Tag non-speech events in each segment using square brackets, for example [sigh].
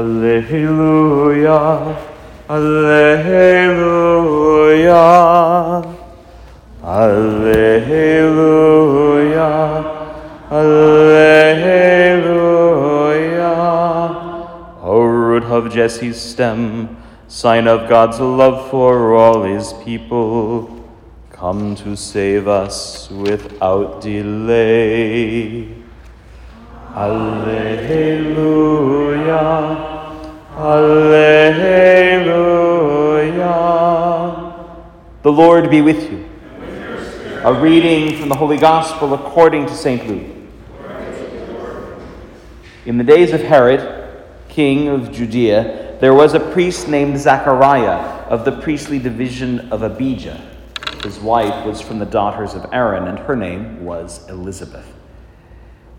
Alleluia, Alleluia, Alleluia, Alleluia. O root of Jesse's stem, sign of God's love for all his people, come to save us without delay. Alleluia, Alleluia. The Lord be with you. A reading from the Holy Gospel according to St. Luke. In the days of Herod, king of Judea, there was a priest named Zechariah of the priestly division of Abijah. His wife was from the daughters of Aaron, and her name was Elizabeth.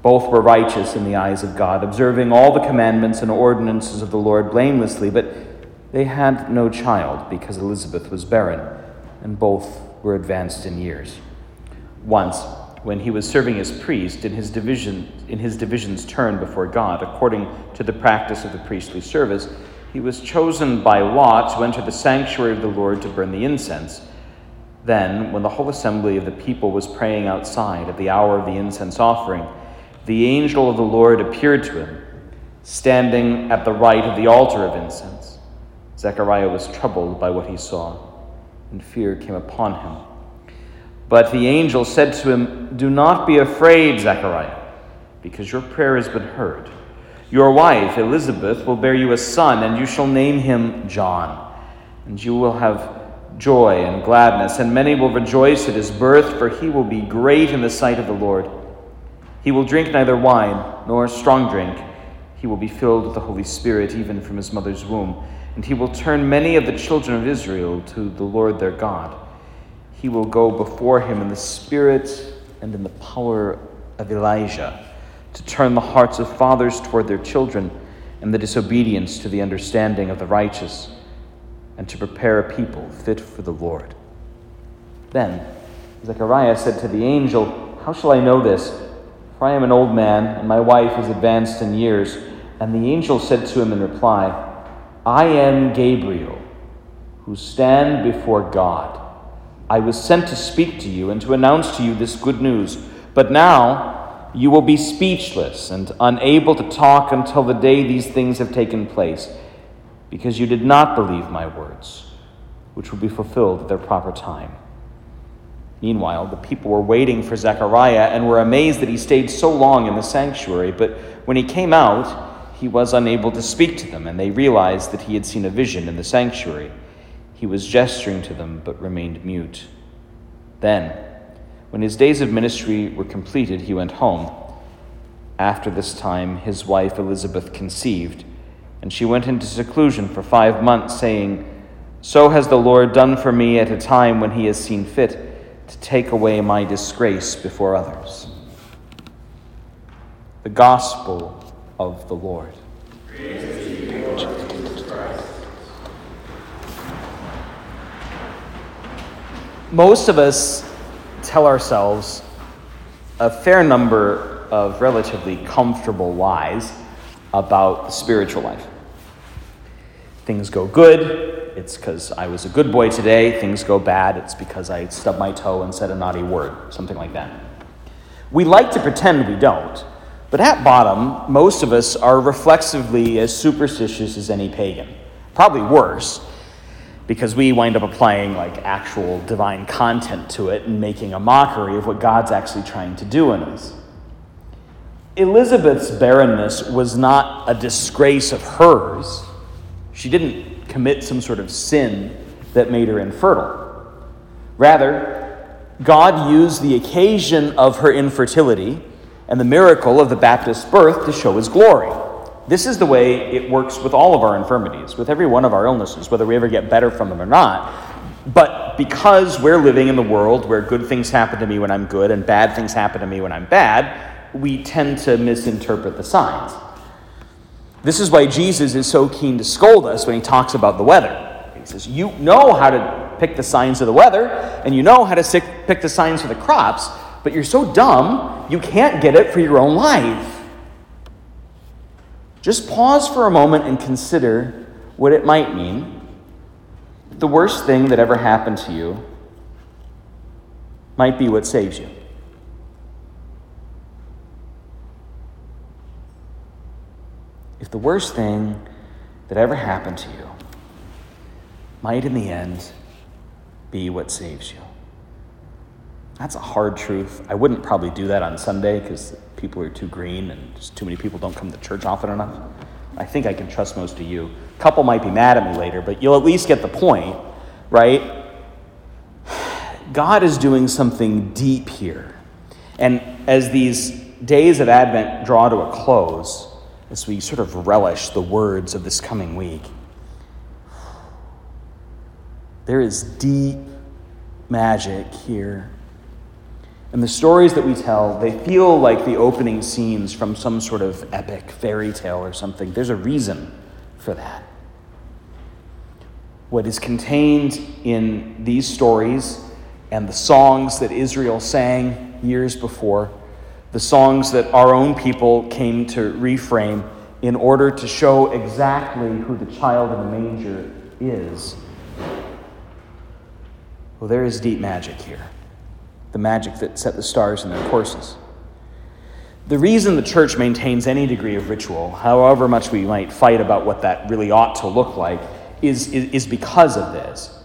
Both were righteous in the eyes of God, observing all the commandments and ordinances of the Lord blamelessly, but they had no child because Elizabeth was barren, and both were advanced in years. Once, when he was serving as priest in his division in his division's turn before God, according to the practice of the priestly service, he was chosen by lot to enter the sanctuary of the Lord to burn the incense. Then, when the whole assembly of the people was praying outside at the hour of the incense offering, the angel of the Lord appeared to him, standing at the right of the altar of incense. Zechariah was troubled by what he saw, and fear came upon him. But the angel said to him, Do not be afraid, Zechariah, because your prayer has been heard. Your wife, Elizabeth, will bear you a son, and you shall name him John. And you will have joy and gladness, and many will rejoice at his birth, for he will be great in the sight of the Lord. He will drink neither wine nor strong drink. He will be filled with the Holy Spirit even from his mother's womb, and he will turn many of the children of Israel to the Lord their God. He will go before him in the spirit and in the power of Elijah to turn the hearts of fathers toward their children and the disobedience to the understanding of the righteous, and to prepare a people fit for the Lord. Then Zechariah said to the angel, How shall I know this? For I am an old man, and my wife is advanced in years. And the angel said to him in reply, I am Gabriel, who stand before God. I was sent to speak to you and to announce to you this good news. But now you will be speechless and unable to talk until the day these things have taken place, because you did not believe my words, which will be fulfilled at their proper time. Meanwhile, the people were waiting for Zechariah and were amazed that he stayed so long in the sanctuary. But when he came out, he was unable to speak to them, and they realized that he had seen a vision in the sanctuary. He was gesturing to them, but remained mute. Then, when his days of ministry were completed, he went home. After this time, his wife Elizabeth conceived, and she went into seclusion for five months, saying, So has the Lord done for me at a time when he has seen fit to take away my disgrace before others. The Gospel of the Lord. Most of us tell ourselves a fair number of relatively comfortable lies about the spiritual life. Things go good, it's because I was a good boy today. Things go bad, it's because I stubbed my toe and said a naughty word, something like that. We like to pretend we don't, but at bottom, most of us are reflexively as superstitious as any pagan. Probably worse, because we wind up applying like actual divine content to it and making a mockery of what God's actually trying to do in us. Elizabeth's barrenness was not a disgrace of hers. She didn't commit some sort of sin that made her infertile. Rather, God used the occasion of her infertility and the miracle of the Baptist's birth to show his glory. This is the way it works with all of our infirmities, with every one of our illnesses, whether we ever get better from them or not. But because we're living in the world where good things happen to me when I'm good and bad things happen to me when I'm bad, we tend to misinterpret the signs. This is why Jesus is so keen to scold us when he talks about the weather. He says, You know how to pick the signs of the weather, and you know how to pick the signs for the crops, but you're so dumb, you can't get it for your own life. Just pause for a moment and consider what it might mean. The worst thing that ever happened to you might be what saves you. If the worst thing that ever happened to you might, in the end, be what saves you. That's a hard truth. I wouldn't probably do that on Sunday because people are too green and just too many people don't come to church often enough. I think I can trust most of you. A couple might be mad at me later, but you'll at least get the point, right? God is doing something deep here. And as these days of Advent draw to a close, as we sort of relish the words of this coming week, there is deep magic here and the stories that we tell, they feel like the opening scenes from some sort of epic fairy tale or something. There's a reason for that. What is contained in these stories and the songs that Israel sang years before, the songs that our own people came to reframe in order to show exactly who the child in the manger is. Well, there is deep magic here the magic that set the stars in their courses. The reason the church maintains any degree of ritual, however much we might fight about what that really ought to look like, is, is, is because of this.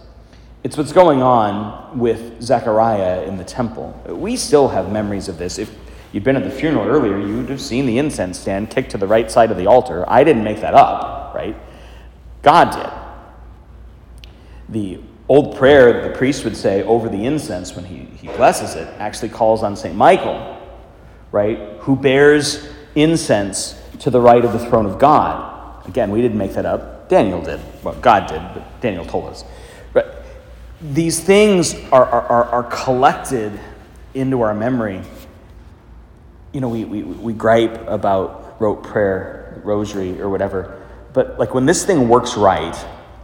It's what's going on with Zechariah in the temple. We still have memories of this. If you'd been at the funeral earlier, you would have seen the incense stand kicked to the right side of the altar. I didn't make that up, right? God did. The old prayer the priest would say over the incense when he, he blesses it actually calls on St. Michael, right, who bears incense to the right of the throne of God. Again, we didn't make that up. Daniel did. Well, God did, but Daniel told us. These things are, are, are collected into our memory. You know, we, we, we gripe about rote prayer, rosary, or whatever. But like when this thing works right,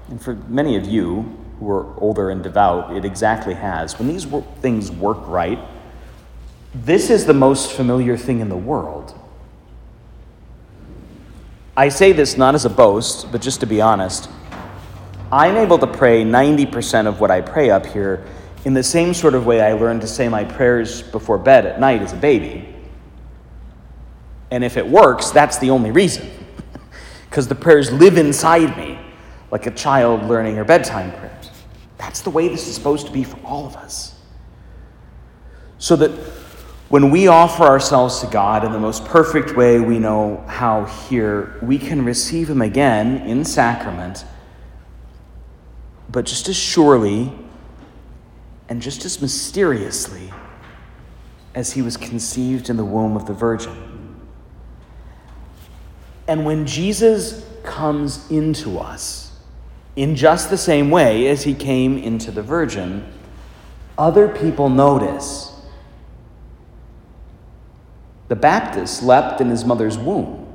and for many of you, who are older and devout, it exactly has. When these things work right, this is the most familiar thing in the world. I say this not as a boast, but just to be honest. I'm able to pray 90% of what I pray up here in the same sort of way I learned to say my prayers before bed at night as a baby. And if it works, that's the only reason. [laughs] Because the prayers live inside me like a child learning her bedtime prayers. That's the way this is supposed to be for all of us. So that when we offer ourselves to God in the most perfect way we know how here, we can receive Him again in sacrament, but just as surely and just as mysteriously as He was conceived in the womb of the Virgin. And when Jesus comes into us, in just the same way as he came into the virgin, other people notice. The Baptist leapt in his mother's womb.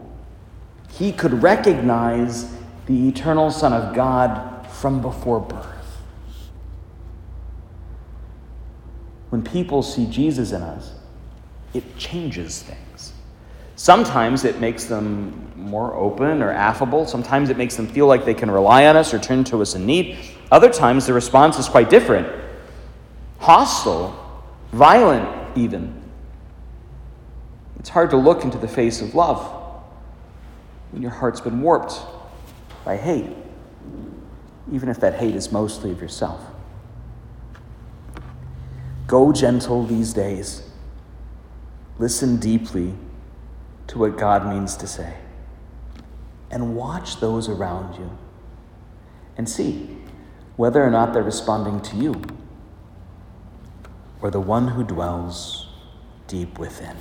He could recognize the eternal Son of God from before birth. When people see Jesus in us, it changes things. Sometimes it makes them more open or affable. Sometimes it makes them feel like they can rely on us or turn to us in need. Other times the response is quite different hostile, violent, even. It's hard to look into the face of love when your heart's been warped by hate, even if that hate is mostly of yourself. Go gentle these days. Listen deeply to what God means to say. And watch those around you and see whether or not they're responding to you or the one who dwells deep within.